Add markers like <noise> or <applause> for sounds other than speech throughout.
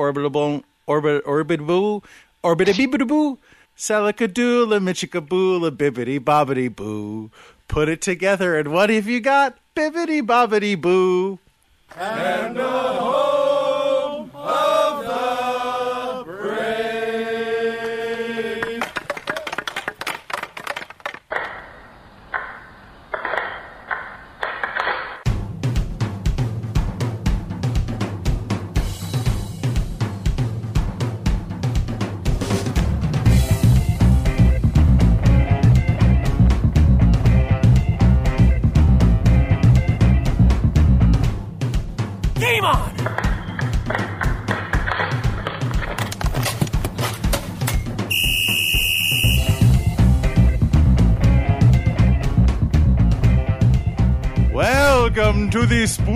orbitable, orbit, orbitable, orbitable, salicadoola, michicaboola, bibbity bobbity boo. Put it together, and what have you got? Bibbity bobbity boo. Game to the spooky,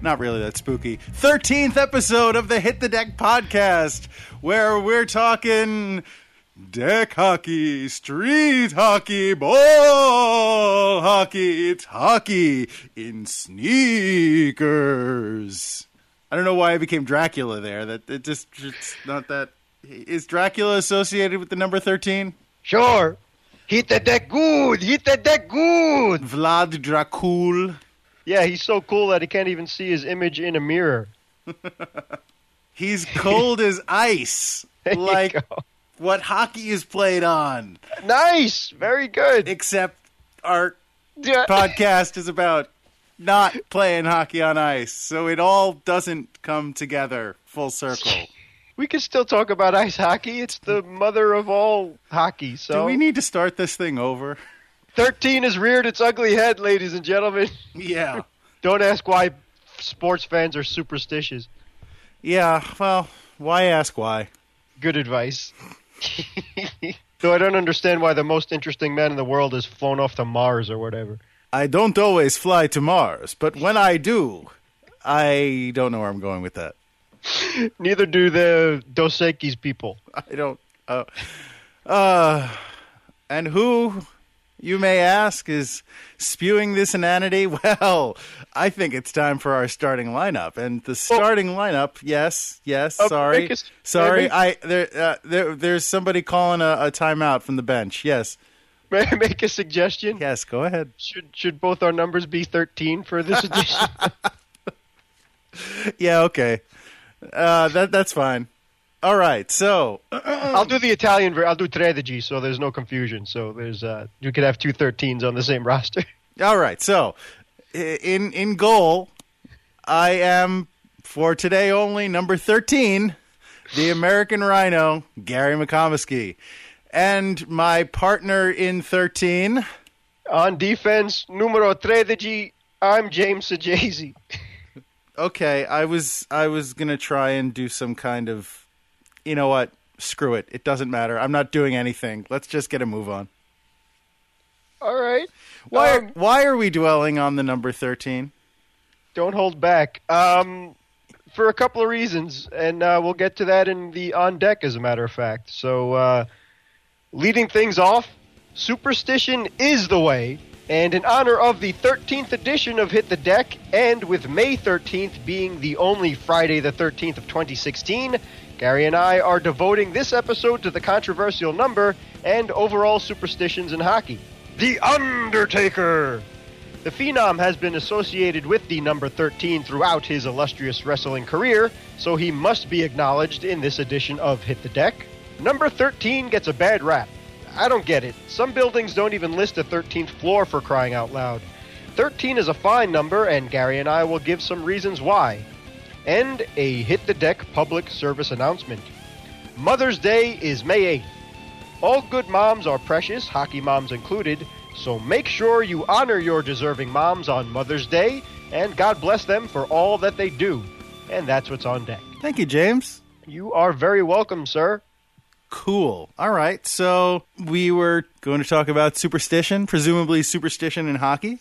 not really that spooky, 13th episode of the Hit the Deck podcast, where we're talking deck hockey, street hockey, ball hockey. It's hockey in sneakers. I don't know why I became Dracula there. That it just it's not that. Is Dracula associated with the number 13? Sure. Hit the deck good. Hit the deck good. Vlad Dracul. Yeah, he's so cool that he can't even see his image in a mirror. <laughs> He's cold as ice, <laughs> There like what hockey is played on. Nice. Very good. Except our Yeah. podcast is about not playing hockey on ice, so it all doesn't come together full circle. <laughs> We can still talk about ice hockey. It's the mother of all hockey. So Do we need to start this thing over? 13 has reared its ugly head, ladies and gentlemen. Yeah. <laughs> Don't ask why sports fans are superstitious. Yeah, well, why ask why? Good advice. <laughs> Though I don't understand why the most interesting man in the world has flown off to Mars or whatever. I don't always fly to Mars, but when I do, I don't know where I'm going with that. <laughs> Neither do the Dos Equis people. I don't. Uh, uh, and who, you may ask, is spewing this inanity? <laughs> Well, I think it's time for our starting lineup. And the starting lineup, yes, yes. Oh, sorry, us- sorry. I there, uh, there, there's somebody calling a, a timeout from the bench. Yes, May I make a suggestion? yes. Go ahead. Should should both our numbers be 13 for this edition? <laughs> Yeah, okay. Uh, that that's fine. All right. So <clears throat> I'll do the Italian. ver- I'll do tredici, so there's no confusion. So there's uh, you could have two 13s on the same <laughs> roster. All right. So, in in goal, I am for today only number thirteen, the American Rhino, Gary McComiskey, and my partner in thirteen. on defense, numero tredici. I'm James Sajazi. <laughs> Okay, I was I was gonna try and do some kind of, you know what? Screw it. It doesn't matter. I'm not doing anything. Let's just get a move on. All right. Why Um, why are we dwelling on the number thirteen? Don't hold back. Um, for a couple of reasons, and uh, we'll get to that in the on deck, as a matter of fact. So, uh, leading things off, superstition is the way. And in honor of the 13th edition of Hit the Deck, and with May 13th being the only Friday the 13th of 2016, Gary and I are devoting this episode to the controversial number and overall superstitions in hockey. The Undertaker! The Phenom has been associated with the number 13 throughout his illustrious wrestling career, so he must be acknowledged in this edition of Hit the Deck. Number 13 gets a bad rap. I don't get it. Some buildings don't even list a 13th floor for crying out loud. 13 is a fine number, and Gary and I will give some reasons why. And a Hit the Deck public service announcement. Mother's Day is May 8th. All good moms are precious, hockey moms included, so make sure you honor your deserving moms on Mother's Day, and God bless them for all that they do. And that's what's on deck. Thank you, James. You are very welcome, sir. Cool. All right. So we were going to talk about superstition, presumably superstition in hockey.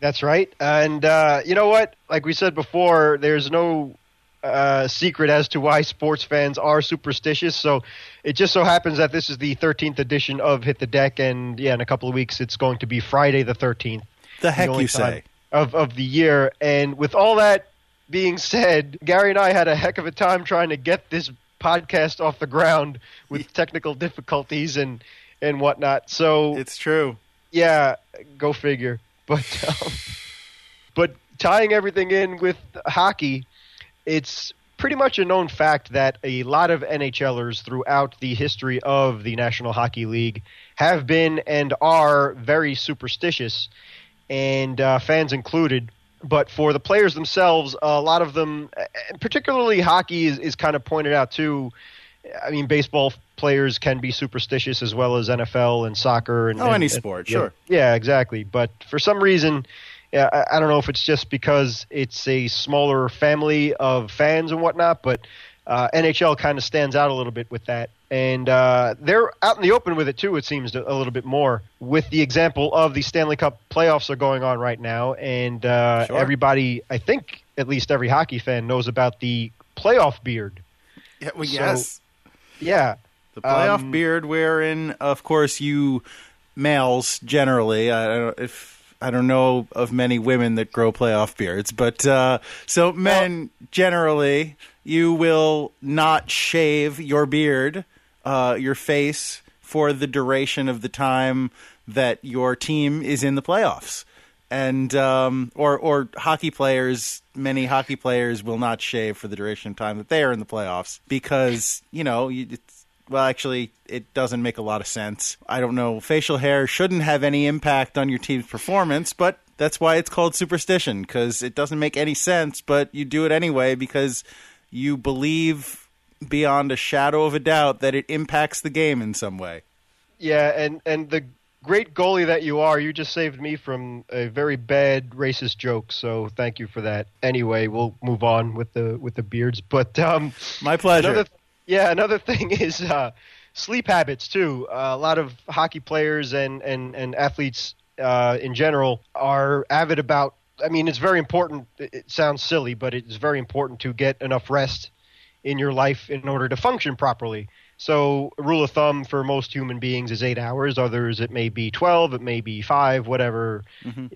That's right. And uh, you know what? Like we said before, there's no uh, secret as to why sports fans are superstitious. So it just so happens that this is the 13th edition of Hit the Deck, and yeah, in a couple of weeks it's going to be Friday the 13th. The heck only you say? of of the year. And with all that being said, Gary and I had a heck of a time trying to get this podcast off the ground with <laughs> technical difficulties and and whatnot. So It's true. yeah, go figure. <laughs> But um, but tying everything in with hockey, it's pretty much a known fact that a lot of NHLers throughout the history of the National Hockey League have been and are very superstitious, and uh, fans included. But for the players themselves, a lot of them, particularly hockey, is, is kind of pointed out too. I mean, baseball players can be superstitious as well as NFL and soccer and Oh, and- any and- sport, yeah. sure. Yeah, exactly. But for some reason, yeah, I, I don't know if it's just because it's a smaller family of fans and whatnot, but uh, NHL kind of stands out a little bit with that. And uh, they're out in the open with it too. It seems a little bit more with the example of the Stanley Cup playoffs are going on right now, and uh, Sure. everybody, I think, at least every hockey fan knows about the playoff beard. Yeah, well, So- yes. Yeah, The playoff Um, beard, wherein, of course, you males generally. I don't if I don't know of many women that grow playoff beards, but uh, so men generally, you will not shave your beard, uh, your face for the duration of the time that your team is in the playoffs. And um, or or hockey players, many hockey players will not shave for the duration of time that they are in the playoffs because you know it's well, actually, it doesn't make a lot of sense. I don't know. Facial hair shouldn't have any impact on your team's performance, but that's why it's called superstition because it doesn't make any sense, but you do it anyway because you believe beyond a shadow of a doubt that it impacts the game in some way. Yeah, and and the great goalie that you are, you just saved me from a very bad racist joke. So thank you for that. Anyway, we'll move on with the with the beards. But um, My pleasure. another yeah, another <laughs> thing is uh, sleep habits too. Uh, a lot of hockey players and and and athletes uh, in general are avid about. I mean, it's very important. It it sounds silly, but it's very important to get enough rest in your life in order to function properly. So, rule of thumb for most human beings is eight hours. Others, it may be 12, it may be five, whatever.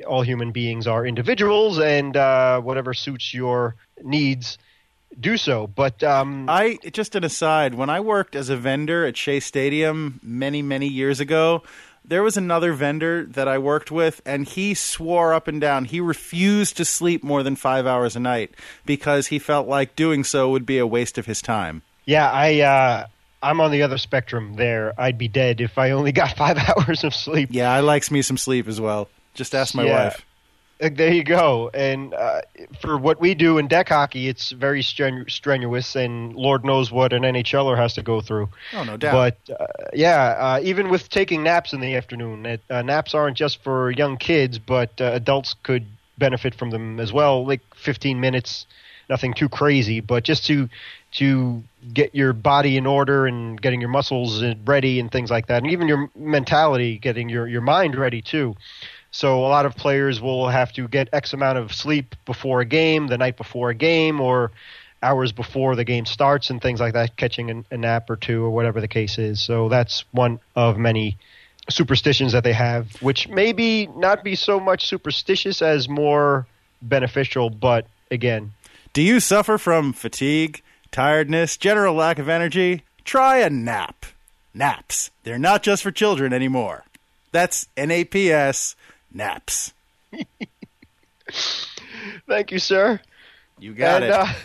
All human beings are individuals, and uh, whatever suits your needs, do so. But um, I just an aside. When I worked as a vendor at Shea Stadium many many years ago, there was another vendor that I worked with, and he swore up and down he refused to sleep more than five hours a night because he felt like doing so would be a waste of his time. yeah, I uh, I'm on the other spectrum there. I'd be dead if I only got <laughs> five hours of sleep. Yeah, I likes me some sleep as well. Just ask my Yeah. wife. There you go. And uh, for what we do in deck hockey, it's very strenu- strenuous, and Lord knows what an NHLer has to go through. Oh no doubt. But uh, yeah, uh, even with taking naps in the afternoon, it, uh, naps aren't just for young kids, but uh, adults could benefit from them as well. Like 15 minutes, nothing too crazy, but just to to get your body in order and getting your muscles uh, ready and things like that, and even your mentality, getting your your mind ready too. So a lot of players will have to get X amount of sleep before a game, the night before a game, or hours before the game starts, and things like that, catching a, nap or two, or whatever the case is. So that's one of many superstitions that they have, which maybe not be so much superstitious as more beneficial. But again, Do you suffer from fatigue, tiredness, general lack of energy? Try a nap. Naps. They're not just for children anymore. That's N A P S. Naps. thank you, sir. You got and, it.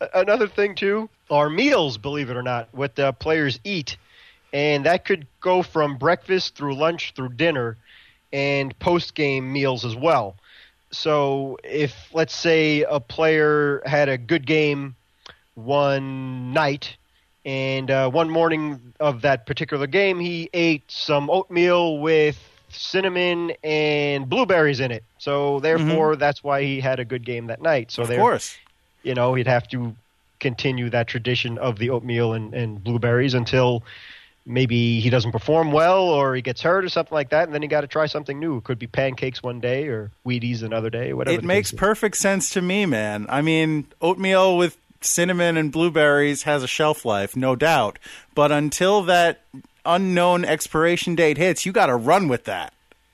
Uh, another thing too are meals. Believe it or not, what the players eat, and that could go from breakfast through lunch through dinner, and post game meals as well. So if let's say a player had a good game one night. And uh, one morning of that particular game, he ate some oatmeal with cinnamon and blueberries in it. So therefore, mm-hmm. that's why he had a good game that night. So of there, course. you know, he'd have to continue that tradition of the oatmeal and, and blueberries until maybe he doesn't perform well or he gets hurt or something like that, and then he got to try something new. It could be pancakes one day or Wheaties another day, whatever. It makes perfect sense to me, man. I mean, oatmeal with cinnamon and blueberries has a shelf life, no doubt. But until that unknown expiration date hits, you got to run with that.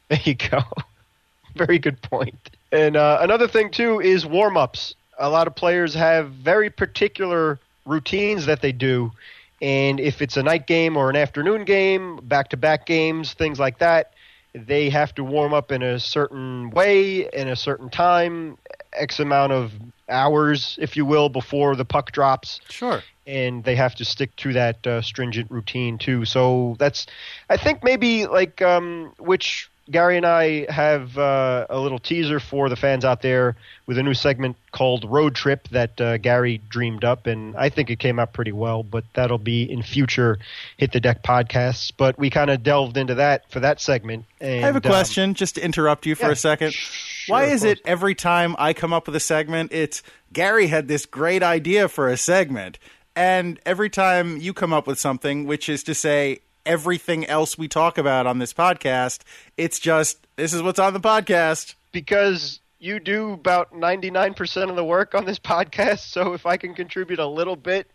There you go. <laughs> Very good point. And uh, another thing too is warm ups. a lot of players have very particular routines that they do. And if it's a night game or an afternoon game, back to back games, things like that, they have to warm up in a certain way, in a certain time, X amount of hours, if you will, before the puck drops Sure. and they have to stick to that uh, stringent routine too. So that's, I think maybe like um, which Gary and I have uh, a little teaser for the fans out there with a new segment called Road Trip that uh, Gary dreamed up, and I think it came out pretty well. But that'll be in future Hit the Deck podcasts. But we kind of delved into that for that segment. And, I have a um, question, just to interrupt you for yeah, a second. Sure, Why is it every time I come up with a segment, it's Gary had this great idea for a segment, and every time you come up with something, which is to say everything else we talk about on this podcast, it's just this is what's on the podcast. because you do about 99% of the work on this <laughs> podcast. So if I can contribute a little bit,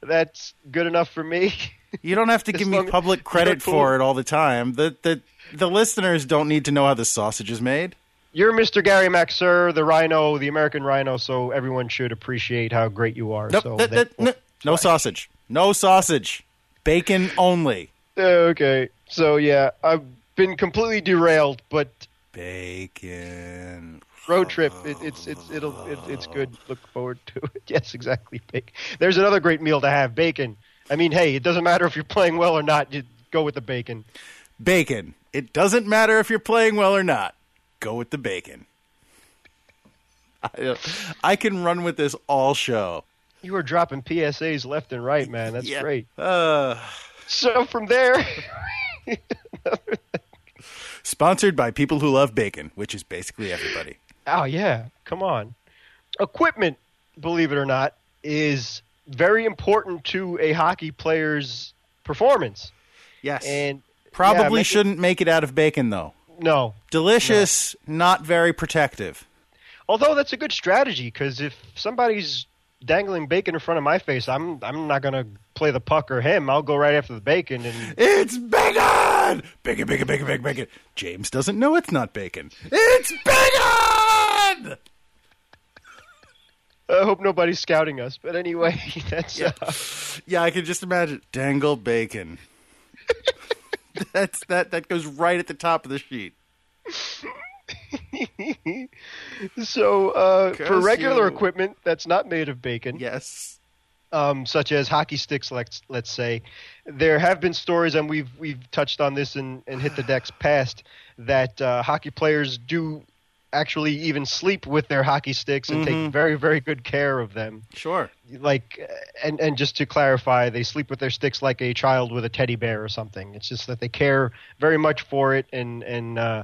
that's good enough for me. <laughs> You don't have to give me public credit Cool. for it all the time. The the the listeners don't need to know how the sausage is made. You're Mr. Gary Maxer, the Rhino, the American Rhino, so everyone should appreciate how great you are. Nope, so that- that- no, no sausage. No sausage. Bacon only. Okay, so yeah, I've been completely derailed, but Bacon. road trip, it, it's it's it'll it, it's good. Look forward to it. <laughs> Yes, exactly. Bacon. There's another great meal to have. Bacon. I mean, hey, it doesn't matter if you're playing well or not. You go with the bacon. Bacon. It doesn't matter if you're playing well or not. Go with the bacon. I, I can run with this all show. You are dropping PSAs left and right, man. That's Yeah. great. Uh, So from there, sponsored by people who love bacon, which is basically everybody. oh yeah, come on. Equipment, believe it or not, is very important to a hockey player's performance. Yes. And Probably yeah, make shouldn't make it out of bacon, though. No, Delicious, not very protective. although that's a good strategy because if somebody's dangling bacon in front of my face, I'm I'm not gonna play the puck or him. I'll go right after the bacon and It's bacon! Bacon, bacon, bacon, bacon, bacon. James doesn't know it's not bacon. It's bacon! <laughs> I hope nobody's scouting us. But anyway, <laughs> that's uh, Yeah, I can just imagine dangle bacon. <laughs> <laughs> That's that. That goes right at the top of the sheet. <laughs> so uh, for regular you. equipment that's not made of bacon. Yes. um, such as hockey sticks, let's let's say, there have been stories, and we've we've touched on this and and hit the decks past that uh, hockey players do actually even sleep with their hockey sticks and take very very good care of them. Sure. Like, and and just to clarify, they sleep with their sticks like a child with a teddy bear or something. It's just that they care very much for it, and and uh,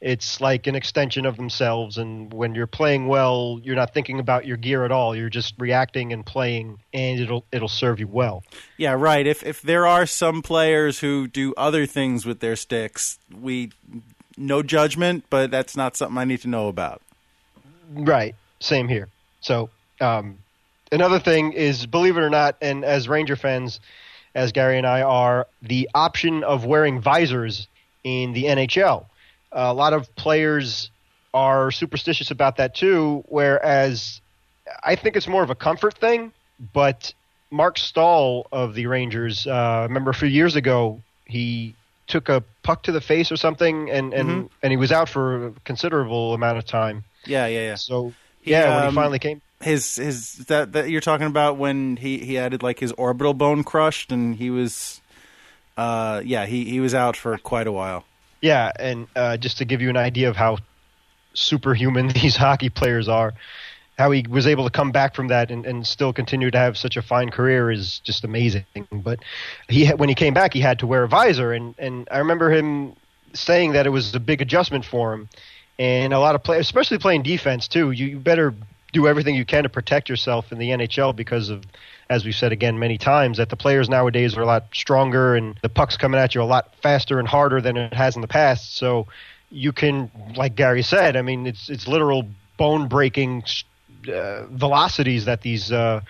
it's like an extension of themselves. And when you're playing well, you're not thinking about your gear at all. You're just reacting and playing, and it'll it'll serve you well. Yeah. Right. If if there are some players who do other things with their sticks, we no judgment, but that's not something I need to know about. Right. Same here. So, um, another thing is, believe it or not, and as Ranger fans, as Gary and I are, the option of wearing visors in the NHL. a lot of players are superstitious about that too, whereas I think it's more of a comfort thing. But Marc Staal of the Rangers, uh, remember a few years ago, he took a puck to the face or something, and and, and he was out for a considerable amount of time. Yeah. Yeah. Yeah. So He, yeah, when um, he finally came, his his that that you're talking about when he he had like his orbital bone crushed and he was uh yeah he he was out for quite a while yeah, and uh, just to give you an idea of how superhuman <laughs> these hockey players are, how he was able to come back from that and, and still continue to have such a fine career is just amazing. But he when he came back, he had to wear a visor, and and I remember him saying that it was a big adjustment for him, and a lot of players, especially playing defense too. You, you better do everything you can to protect yourself in the NHL because of, as we've said again many times, that the players nowadays are a lot stronger and the puck's coming at you a lot faster and harder than it has in the past. So you can, like Gary said, I mean, it's it's literal bone breaking uh, velocities that these uh,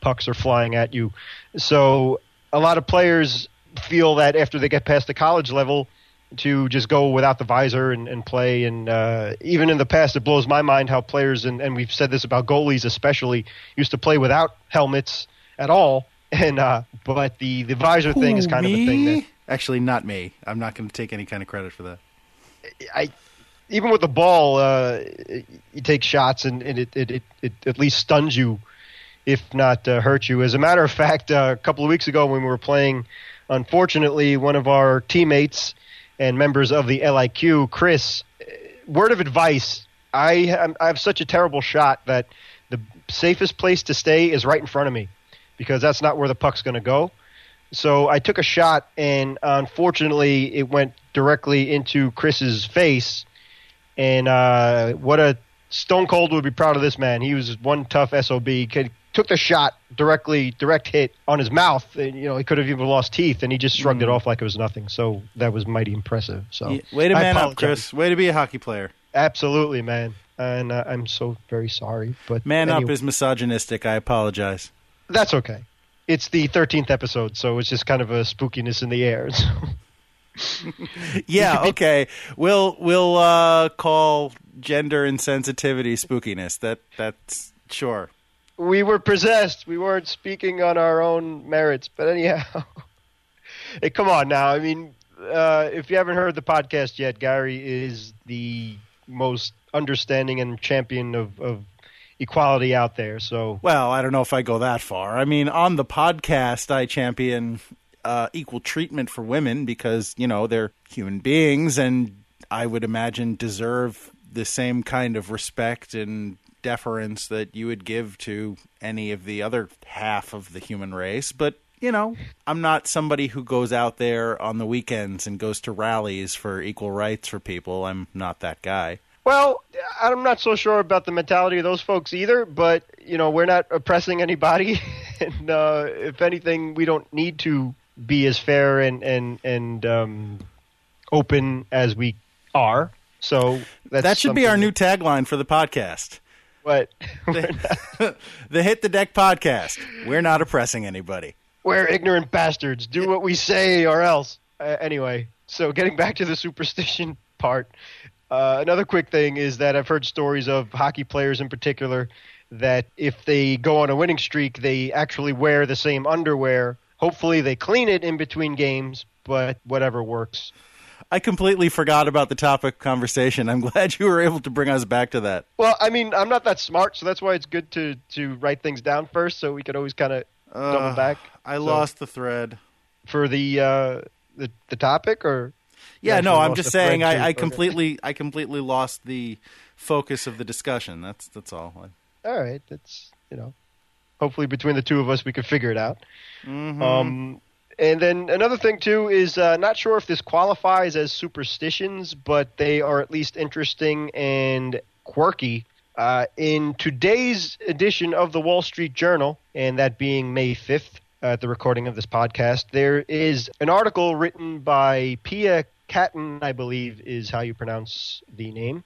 pucks are flying at you. So a lot of players feel that after they get past the college level, to just go without the visor and, and play. And uh, even in the past, it blows my mind how players, and, and we've said this about goalies especially, used to play without helmets at all. And uh, but the, the visor thing is kind of a thing that Actually, not me. I'm not going to take any kind of credit for that. I even with the ball, uh, you take shots and, and it, it, it, it at least stuns you, if not uh, hurts you. As a matter of fact, uh, a couple of weeks ago when we were playing, unfortunately, one of our teammates and members of the LIQ, Chris, uh, word of advice: I I have such a terrible shot that the safest place to stay is right in front of me, because that's not where the puck's going to go. So I took a shot, and unfortunately, it went directly into Chris's face. And uh, what a Stone Cold would be proud of this man. He was one tough sob. Could, took the shot directly, direct hit on his mouth. And, you know, he could have even lost teeth, and he just shrugged it off like it was nothing. So that was mighty impressive. So Yeah, Way to I man up. Chris. Way to be a hockey player. Absolutely, man. And uh, I'm so very sorry. But Man up is misogynistic. I apologize. that's okay. It's the 13th episode, so it's just kind of a spookiness in the air. <laughs> <laughs> Yeah, okay. We'll we'll uh, call gender insensitivity spookiness. That that's sure. we were possessed. We weren't speaking on our own merits. But anyhow, <laughs> hey, come on now. I mean, uh, if you haven't heard the podcast yet, Gary is the most understanding and champion of, of equality out there. So Well, I don't know if I go that far. I mean, on the podcast, I champion uh, equal treatment for women because you know they're human beings, and I would imagine deserve the same kind of respect and deference that you would give to any of the other half of the human race. But you know, I'm not somebody who goes out there on the weekends and goes to rallies for equal rights for people. I'm not that guy. Well, I'm not so sure about the mentality of those folks either, but you know, we're not oppressing anybody, <laughs> and uh, if anything, we don't need to be as fair and and and um, open as we are. So that's that should be our new tagline for the podcast. But <laughs> <laughs> the Hit the Deck podcast. We're not oppressing anybody. we're ignorant bastards. Do what we say, or else. Uh, anyway, so getting back to the superstition <laughs> part, uh, another quick thing is that I've heard stories of hockey players in particular that if they go on a winning streak, they actually wear the same underwear. Hopefully, they clean it in between games, but whatever works. I completely forgot about the topic conversation. I'm <laughs> glad you were able to bring us back to that. Well, I mean, I'm not that smart, so that's why it's good to to write things down first, so we could always kind of double Uh, back. I So- lost the thread. for the uh, the the topic, or Yeah, You no, I'm just saying. I, I completely I completely lost the focus of the discussion. That's that's all. all right, that's you know, hopefully between the two of us we could figure it out. Mhm. Um, and then another thing too is uh, not sure if this qualifies as superstitions, but they are at least interesting and quirky. Uh, in today's edition of the Wall Street Journal, and that being May 5th, uh, at the recording of this podcast, there is an article written by Pia Catton, I believe is how you pronounce the name,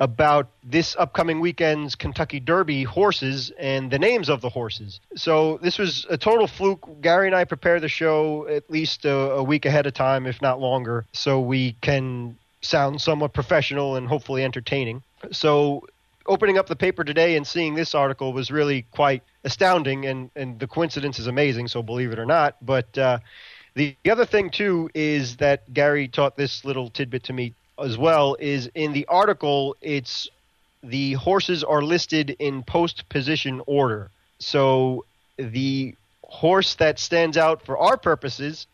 about this upcoming weekend's Kentucky Derby horses and the names of the horses. So this was a total fluke. Gary and I prepare the show at least a, a week ahead of time, if not longer, so we can sound somewhat professional and hopefully entertaining. So opening up the paper today and seeing this article was really quite astounding, and, and the coincidence is amazing, so believe it or not. But uh, the, the other thing, too, is that Gary taught this little tidbit to me as well is in the article, it's the horses are listed in post position order. So the horse that stands out for our purposes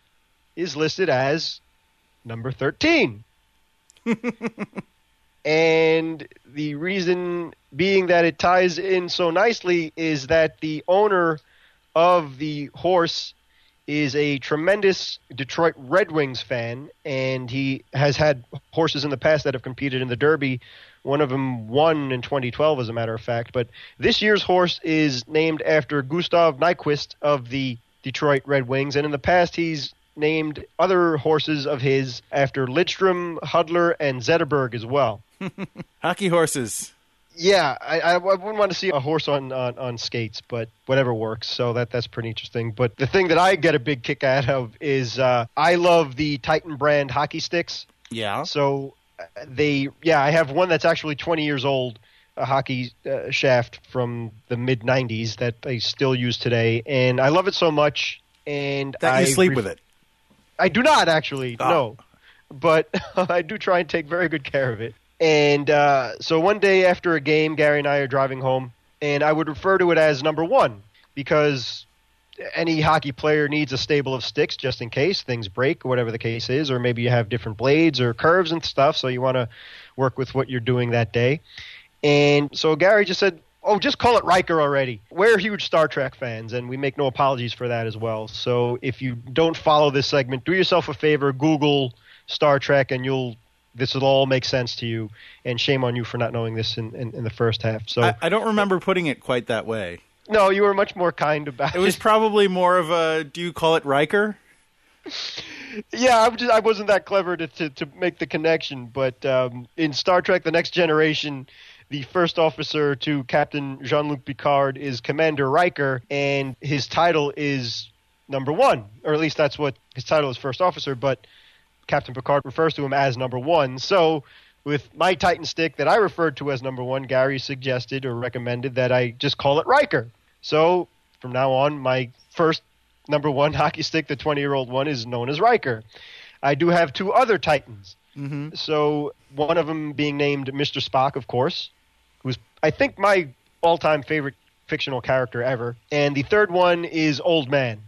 is listed as number 13. <laughs> and the reason being that it ties in so nicely is that the owner of the horse is a tremendous Detroit Red Wings fan, and he has had horses in the past that have competed in the Derby. One of them won in 2012, as a matter of fact. But this year's horse is named after Gustav Nyquist of the Detroit Red Wings, and in the past he's named other horses of his after Lidstrom, Hudler, and Zetterberg as well. <laughs> Hockey horses. Yeah, I, I, wouldn't want to see a horse on, on, on skates, but whatever works. So that that's pretty interesting. But the thing that I get a big kick out of is uh, I love the Titan brand hockey sticks. Yeah. So uh, they, yeah, I have one that's actually 20 years old, a hockey uh, shaft from the mid 90s that I still use today, and I love it so much. And That I you sleep ref- with it. I do not actually, Oh. no, but <laughs> I do try and take very good care of it. And uh, so one day after a game, Gary and I are driving home, and I would refer to it as number one because any hockey player needs a stable of sticks just in case things break or whatever the case is, or maybe you have different blades or curves and stuff, so you want to work with what you're doing that day. And so Gary just said, "Oh, just call it Riker already." We're huge Star Trek fans, and we make no apologies for that as well. So if you don't follow this segment, do yourself a favor, Google Star Trek, and you'll this will all make sense to you. And shame on you for not knowing this in, in, in the first half. So I, I don't remember putting it quite that way. no, you were much more kind about It It was <laughs> probably more of a. Do you call it Riker? Yeah, I, just, I wasn't that clever to, to, to make the connection, but um, in Star Trek: The Next Generation, the first officer to Captain Jean-Luc Picard is Commander Riker, and his title is number one, or at least that's what his title is, first officer. But Captain Picard refers to him as number one. So, with my Titan stick that I referred to as number one, Gary suggested or recommended that I just call it Riker. So, from now on, my first number one <laughs> hockey stick, the 20 year old one, is known as Riker. I do have two other Titans. Mm-hmm. So, one of them being named Mr. Spock, of course, who's, I think, my all time favorite fictional character ever. And the third one is Old Man.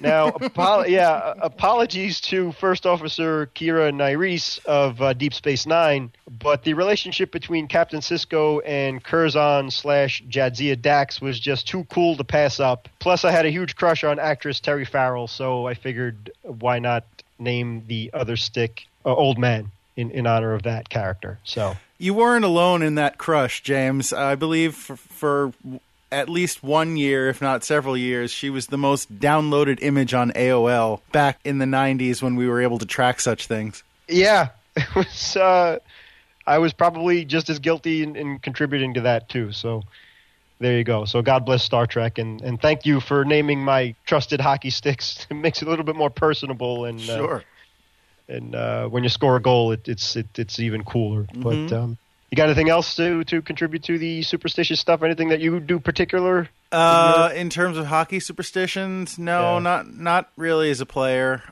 Now, apo- yeah, apologies to First Officer Kira Nerys of uh, Deep Space Nine, but the relationship between Captain Sisko and Curzon slash Jadzia Dax was just too cool to pass up. Plus, I had a huge crush on actress Terry Farrell, so I figured why not name the other stick uh, Old Man in, in honor of that character. So, You weren't alone in that crush, James. I believe for, for at least one year, if not several years, she was the most downloaded image on AOL back in the 90s when we were able to track such things. yeah, <laughs> it was. Uh, I was probably just as guilty in, in contributing to that too. So there you go. So God bless Star Trek, and, and thank you for naming my trusted hockey sticks. <laughs> It makes it a little bit more personable, and uh, and uh, when you score a goal, it, it's it, it's even cooler. But um, you got anything else to to contribute to the superstitious stuff? Anything that you do particular? Uh, in terms of hockey superstitions, no, Yeah. not not really as a player.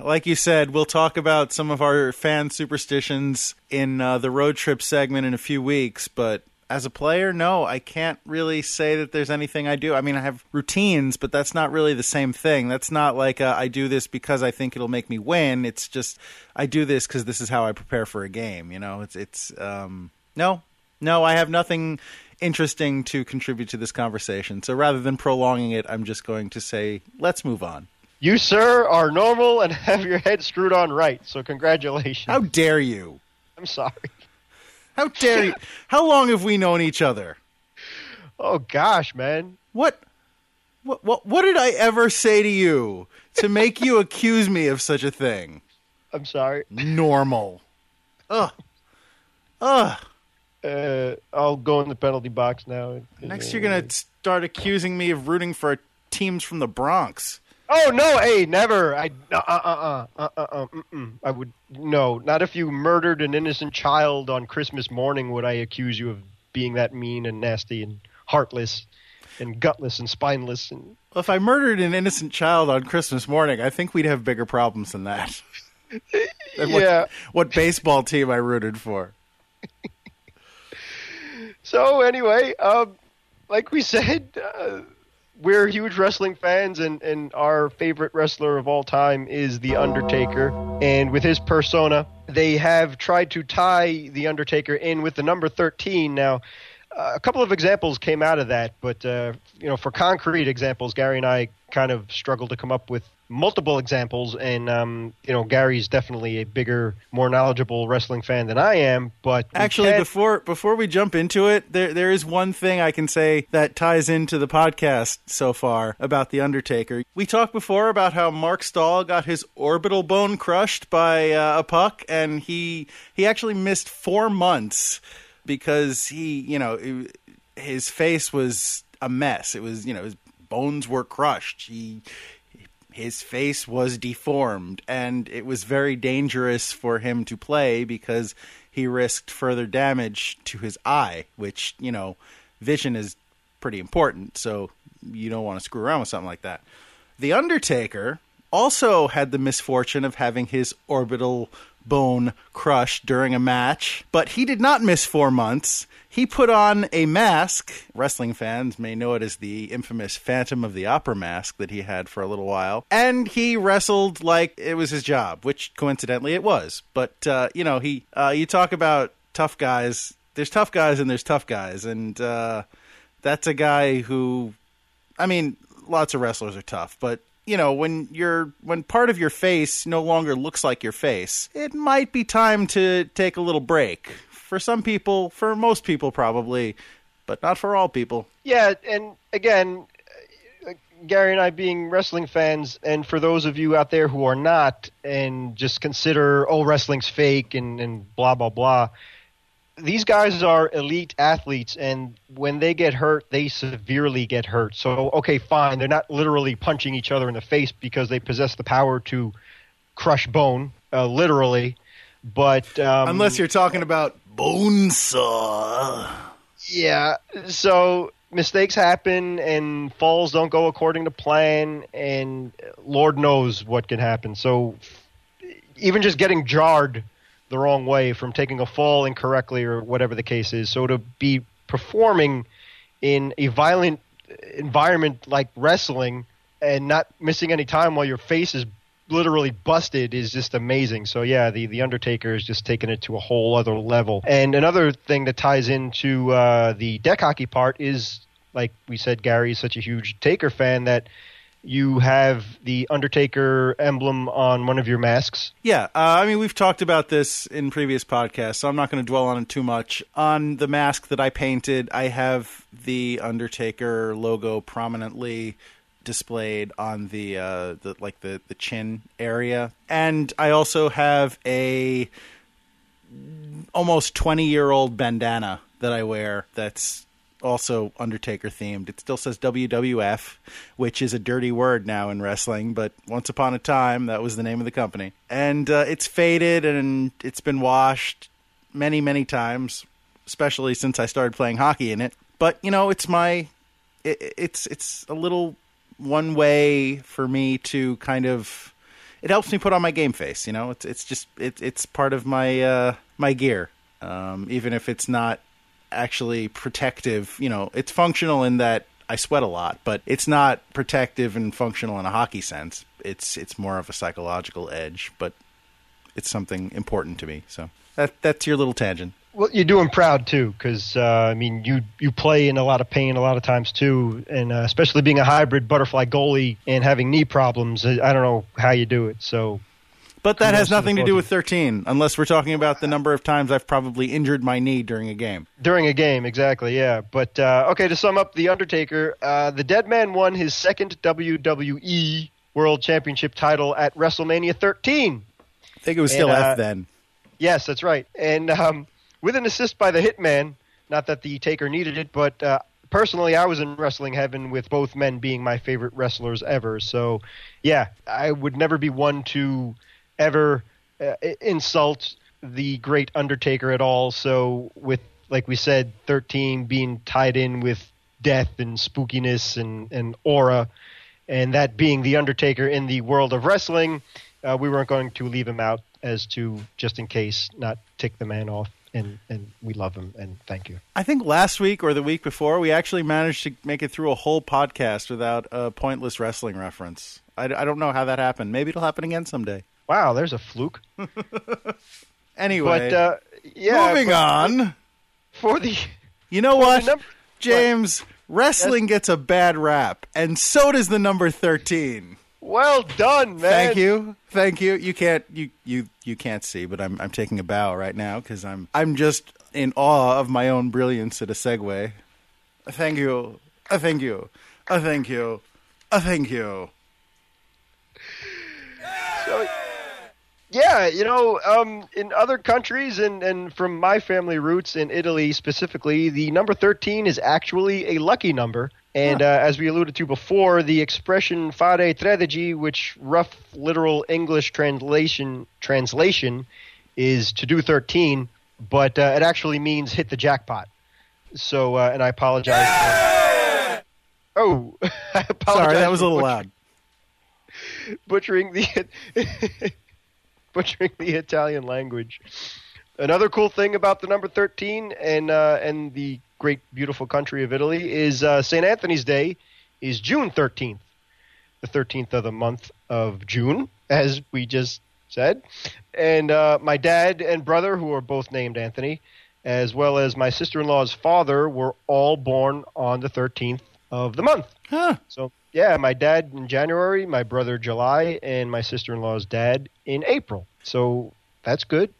Like you said, we'll talk about some of our fan superstitions in uh, the road trip segment in a few weeks. But as a player, no, I can't really say that there's anything I do. I mean, I have routines, but that's not really the same thing. That's not like uh, I do this because I think it'll make me win. It's just I do this because this is how I prepare for a game. You know, it's it's um, no, no, I have nothing interesting to contribute to this conversation. So rather than prolonging it, I'm just going to say, let's move on. You, sir, are normal and <laughs> have your head screwed on right. So congratulations. How dare you? I'm sorry. How dare you? How long have we known each other? Oh gosh, man. What, what, what, what did I ever say to you to make you <laughs> accuse me of such a thing? I'm sorry. Normal. Ugh. Ugh. Uh, I'll go in the penalty box now. Next, you're gonna start accusing me of rooting for teams from the Bronx. Oh no! Hey, never. I uh uh uh uh uh uh. I would no. Not if you murdered an innocent child on Christmas morning. Would I accuse you of being that mean and nasty and heartless and gutless and spineless and Well, if I murdered an innocent child on Christmas morning, I think we'd have bigger problems than that. <laughs> Than what- Yeah. what baseball team I rooted for? <laughs> So anyway, um, like we said, uh, we're huge wrestling fans, and, and our favorite wrestler of all time is The Undertaker. And with his persona, they have tried to tie The Undertaker in with the number 13. Now, uh, a couple of examples came out of that, but uh, you know, for concrete examples, Gary and I kind of struggled to come up with multiple examples. And um, you know, Gary's definitely a bigger, more knowledgeable wrestling fan than I am. But Actually, can't- before before we jump into it, there there is one thing I can say that ties into the podcast so far about the Undertaker. We talked before about how Marc Staal got his orbital bone crushed by uh, a puck, and he he actually missed four months because he, you know, it- his face was a mess. It was, you know, his bones were crushed. He his face was deformed, and it was very dangerous for him to play because he risked further damage to his eye, which, you know, vision is pretty important, so you don't want to screw around with something like that. The Undertaker also had the misfortune of having his orbital bone crushed during a match, but he did not miss four months. He put on a mask. Wrestling fans may know it as the infamous Phantom of the Opera mask that he had for a little while. And he wrestled like it was his job, which coincidentally it was. But, uh, you know, he, uh, you talk about tough guys. There's tough guys and there's tough guys. And, uh, that's a guy who, I mean, lots of wrestlers are tough, but you know when you're when part of your face no longer looks like your face it might be time to take a little break. For some people for most people probably but not for all people. Yeah, and again, Gary and I being wrestling fans, and for those of you out there who are not and just consider, oh, wrestling's fake and, and blah, blah, blah, these guys are elite athletes, and when they get hurt, they severely get hurt. So, okay, fine, they're not literally punching each other in the face because they possess the power to crush bone, uh, literally. But um, unless you're talking about bone saw yeah, so mistakes happen and falls don't go according to plan, and Lord knows what can happen. So even just getting jarred the wrong way from taking a fall incorrectly or whatever the case is, so to be performing in a violent environment like wrestling and not missing any time while your face is literally busted is just amazing. So yeah, the the Undertaker is just taking it to a whole other level. And another thing that ties into uh, the deck hockey part is, like we said, Gary is such a huge Taker fan that you have the Undertaker emblem on one of your masks. Yeah, uh, I mean, we've talked about this in previous podcasts, so I'm not going to dwell on it too much. On the mask that I painted, I have the Undertaker logo prominently displayed on the uh, the like the the chin area, and I also have a almost 20 year old bandana that I wear that's also Undertaker themed. It still says WWF, which is a dirty word now in wrestling, but once upon a time that was the name of the company. And uh, it's faded and it's been washed many, many times, especially since I started playing hockey in it. But you know, it's my it, it's it's a little one way for me to kind of it helps me put on my game face. You know, it's it's just it, it's part of my uh, my gear, um, even if it's not actually protective. You know, it's functional in that I sweat a lot, but it's not protective and functional in a hockey sense. It's it's more of a psychological edge, but it's something important to me. So that that's your little tangent. Well, you're doing proud too, because uh, I mean, you you play in a lot of pain a lot of times too, and uh, especially being a hybrid butterfly goalie and having knee problems. I don't know how you do it. So But that has nothing to do with 13, unless we're talking about the number of times I've probably injured my knee during a game. during a game, exactly, yeah. But uh, okay, to sum up, the Undertaker, uh, the Dead Man won his second WWE World Championship title at WrestleMania 13. I think it was still And, uh, F then. Yes, that's right. And um, with an assist by the Hitman, not that the Taker needed it, but uh, personally, I was in wrestling heaven with both men being my favorite wrestlers ever. So, yeah, I would never be one to ever uh, insult the great Undertaker at all. So, with, like we said, 13 being tied in with death and spookiness and, and aura, and that being the Undertaker in the world of wrestling, uh, we weren't going to leave him out as to just in case not tick the man off. And, and we love him and thank you. I think last week or the week before, we actually managed to make it through a whole podcast without a pointless wrestling reference. I, I don't know how that happened. Maybe it'll happen again someday. Wow, there's a fluke. <laughs> Anyway, But uh, yeah, moving but on. <laughs> for the You know what, number- James? Wrestling gets a bad rap, and so does the number 13. well done, man. Thank you, thank you. You can't you you you can't see, but I'm I'm taking a bow right now because I'm I'm just in awe of my own brilliance at a segue. Thank you, thank you, thank you, thank you. Yeah, you know, um, in other countries and, and from my family roots in Italy specifically, the number 13 is actually a lucky number. And uh, as we alluded to before, the expression fare tredici, which rough literal English translation translation is to do 13, but uh, it actually means hit the jackpot. So, uh, and I apologize. For, oh, <laughs> I apologize. Sorry, that was a little butcher- loud. butchering the <laughs> <laughs> butchering the Italian language. Another cool thing about the number thirteen and uh, and the great beautiful country of Italy is uh, St. Anthony's Day is June thirteenth, the thirteenth of the month of June, as we just said. And uh, my dad and brother, who are both named Anthony, as well as my sister-in-law's father, were all born on the thirteenth of the month. Huh. So yeah, my dad in January, my brother July, and my sister-in-law's dad in April. So that's good.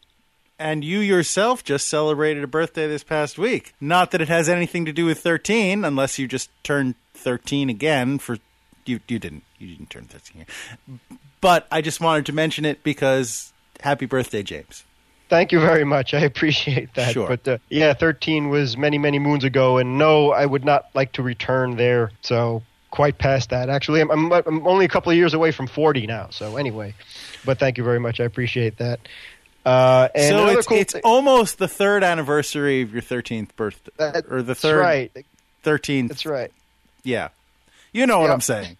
And you yourself just celebrated a birthday this past week. Not that it has anything to do with 13, unless you just turned 13 again for you you didn't. You didn't turn 13 again. But I just wanted to mention it because happy birthday, James. Thank you very much. I appreciate that. Sure. But uh, yeah, 13 was many, many moons ago, and no, I would not like to return there. So quite past that. Actually, I'm, I'm, I'm only a couple of years away from 40 now. So anyway, but thank you very much. I appreciate that. Uh, and so it's cool it's thing- almost the third anniversary of your 13th birthday or the that's third right. 13th. That's right. Yeah. You know what. I'm saying.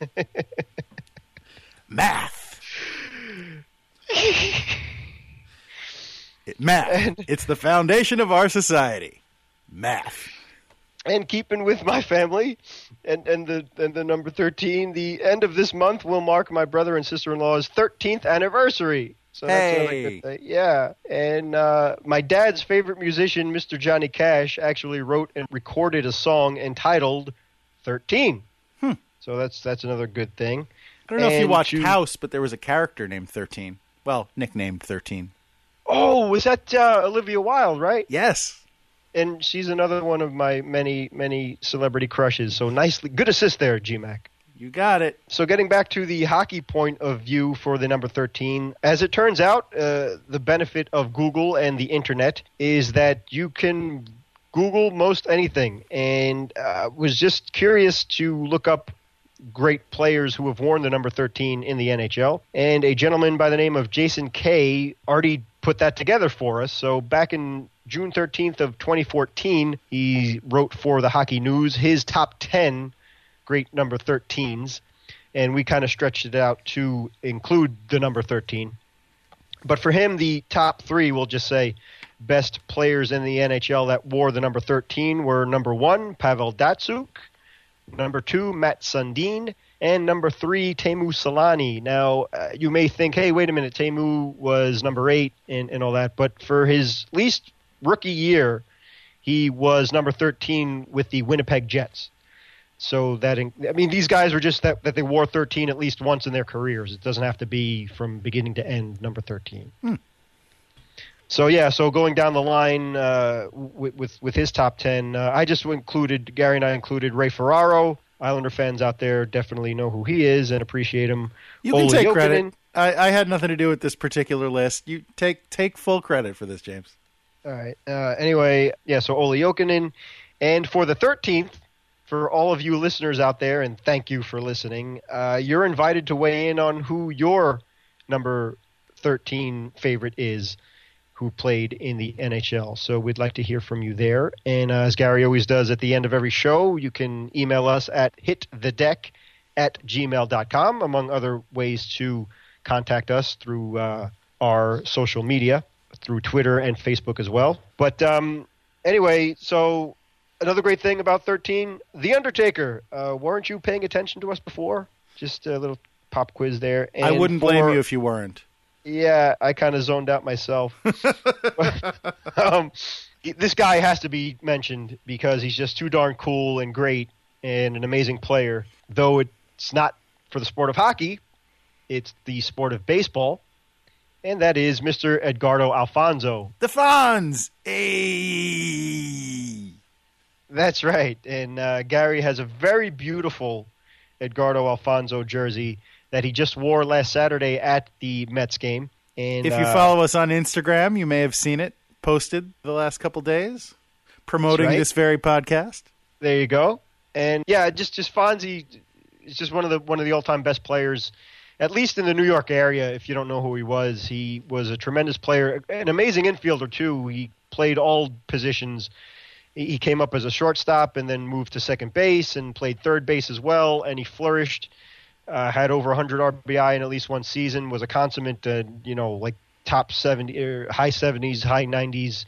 <laughs> Math. <laughs> It, math. It's the foundation of our society. Math. And keeping with my family and, and the and the number 13 the end of this month will mark my brother and sister-in-law's 13th anniversary so Hey. good thing. yeah and uh, my dad's favorite musician mr johnny cash actually wrote and recorded a song entitled 13 Hmm. so that's that's another good thing I don't know if you And watched to- House, but there was a character named 13. Well, nicknamed 13. oh was that uh, olivia wilde right Yes. And she's another one of my many many celebrity crushes so nicely good assist there gmac You got it. So getting back to the hockey point of view for the number 13, as it turns out, uh, the benefit of Google and the internet is that you can Google most anything. And uh, was just curious to look up great players who have worn the number 13 in the NHL. And a gentleman by the name of Jason Kay already put that together for us. So back in June 13th of 2014, he wrote for the Hockey News his top 10 great number 13s, and we kind of stretched it out to include the number 13. But for him, the top three, we'll just say, best players in the NHL that wore the number 13 were number one, Pavel Datsyuk, number two, Mats Sundin, and number three, Teemu Selanne. Now, uh, you may think, hey, wait a minute, Teemu was number eight and, and all that, but for his least rookie year, he was number 13 with the Winnipeg Jets. So that in, I mean, these guys were just that, that they wore 13 at least once in their careers. It doesn't have to be from beginning to end number 13. So yeah, so going down the line uh, with, with with his top 10, uh, I just included Gary and I included Ray Ferraro. Islander fans out there definitely know who he is and appreciate him. You can Ola take Jokinen- credit. I, I had nothing to do with this particular list. You take take full credit for this, James. All right. Uh, anyway, yeah. So Olli Jokinen, and for the thirteenth, for all of you listeners out there, and thank you for listening. Uh, you're invited to weigh in on who your number thirteen favorite is, who played in the NHL. So we'd like to hear from you there. And uh, as Gary always does at the end of every show, you can email us at hitthedeck at gmail.com, among other ways to contact us through uh, our social media through Twitter and Facebook as well. But um, anyway, so another great thing about 13, The Undertaker. Uh, weren't you paying attention to us before? Just a little pop quiz there. I wouldn't blame for- you if you weren't. Yeah, I kind of zoned out myself. <laughs> um, this guy has to be mentioned because he's just too darn cool and great and an amazing player. Though it's not for the sport of hockey, it's the sport of baseball, and that is Mr. Edgardo Alfonzo. The Fonz. Hey. That's right. And uh, Gary has a very beautiful Edgardo Alfonzo jersey that he just wore last Saturday at the Mets game. And If you uh, follow us on Instagram, you may have seen it posted the last couple days, promoting right. this very podcast. There you go. And yeah, just just Fonzie is just one of the one of the all time best players, at least in the New York area. If you don't know who he was, he was a tremendous player, an amazing infielder too. He played all positions. He came up as a shortstop and then moved to second base and played third base as well. And he flourished. Uh, had over 100 RBI in at least one season. Was a consummate, uh, you know, like top 70, er, high 70s, high 90s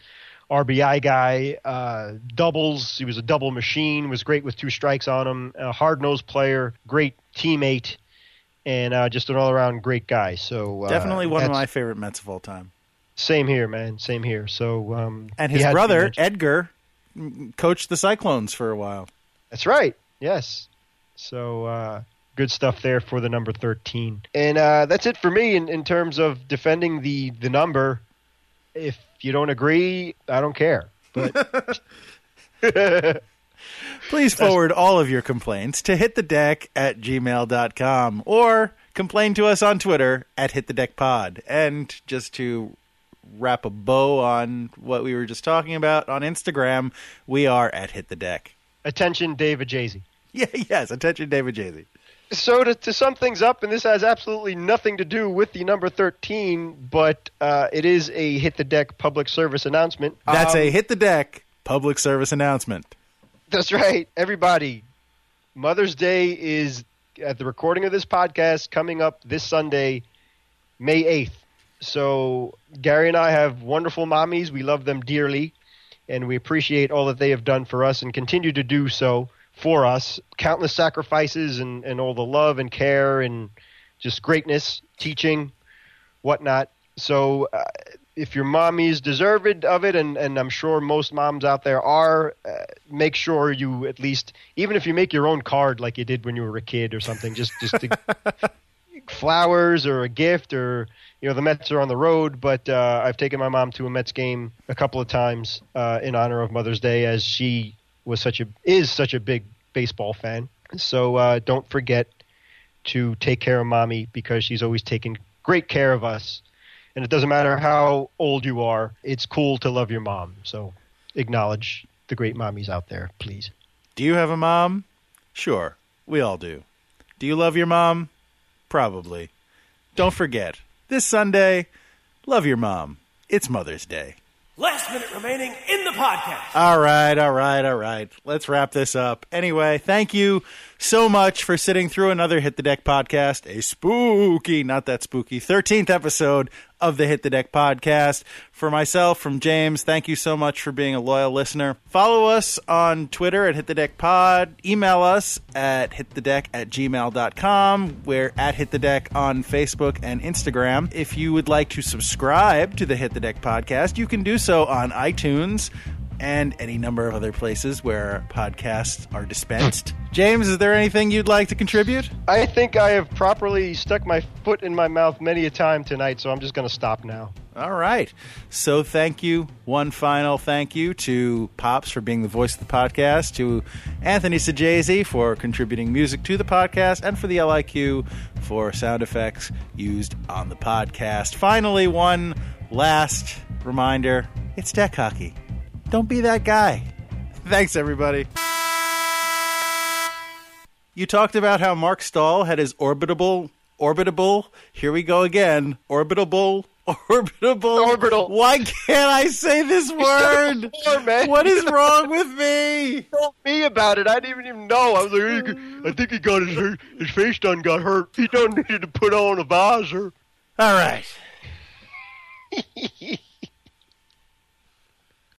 RBI guy. Uh, doubles. He was a double machine. Was great with two strikes on him. A hard nosed player. Great teammate. And uh, just an all around great guy. So uh, Definitely one of my favorite Mets of all time. Same here, man. Same here. So um, And his had to be brother. Edgar, coached the Cyclones for a while. That's right. Yes. So uh, good stuff there for the number thirteen, and uh, that's it for me in, in terms of defending the the number. If you don't agree, I don't care. But <laughs> Please forward all of your complaints to hitthedeck at gmail.com or complain to us on Twitter at hitthedeckpod. And just to wrap a bow on what we were just talking about on Instagram, we are at hitthedeck. attention, David Jay-Z. <laughs> Yeah, yes, attention David Jay-Z. So to, to sum things up, and this has absolutely nothing to do with the number thirteen, but uh, it is a hit the deck public service announcement. That's Um, a hit the deck public service announcement. That's right, everybody. Mother's Day is at the recording of this podcast coming up this Sunday, May 8th. So, Gary and I have wonderful mommies. We love them dearly, and we appreciate all that they have done for us and continue to do so for us. Countless sacrifices and, and all the love and care and just greatness, teaching, whatnot. So, uh, if your mommies deserved of it, and, and I'm sure most moms out there are, uh, make sure you at least, even if you make your own card like you did when you were a kid or something, just just to, <laughs> flowers or a gift or you know the Mets are on the road. But uh, I've taken my mom to a Mets game a couple of times uh, in honor of Mother's Day, as she was such a is such a big baseball fan. So uh, don't forget to take care of mommy because she's always taken great care of us. And it doesn't matter how old you are, it's cool to love your mom. So acknowledge the great mommies out there, please. Do you have a mom? Sure, we all do. Do you love your mom? Probably. Don't forget, this Sunday, love your mom. It's Mother's Day. Last minute remaining in the podcast. All right, all right, all right. Let's wrap this up. Anyway, thank you so much for sitting through another Hit the Deck podcast, a spooky, not that spooky, 13th episode of the Hit the Deck podcast. For myself, from James, thank you so much for being a loyal listener. Follow us on Twitter at Hit the Deck Pod. Email us at hitthedeck at gmail.com. We're at Hit the Deck on Facebook and Instagram. If you would like to subscribe to the Hit the Deck podcast, you can do so on iTunes and any number of other places where podcasts are dispensed. James, is there anything you'd like to contribute? I think I have properly stuck my foot in my mouth many a time tonight, so I'm just going to stop now. All right. So thank you. One final thank you to Pops for being the voice of the podcast, to Anthony Sajazi for contributing music to the podcast, and for the LIQ for sound effects used on the podcast. Finally, one last reminder it's deck hockey. Don't be that guy. Thanks, everybody. You talked about how Marc Staal had his orbitable, orbitable, here we go again, orbitable, <laughs> orbitable. Orbital. Why can't I say this <laughs> word? More, man. What is wrong with me? <laughs> told me about it. I didn't even know. I was like, "Hey, I think he got his his face done got hurt. He done needed to put on a visor. All right.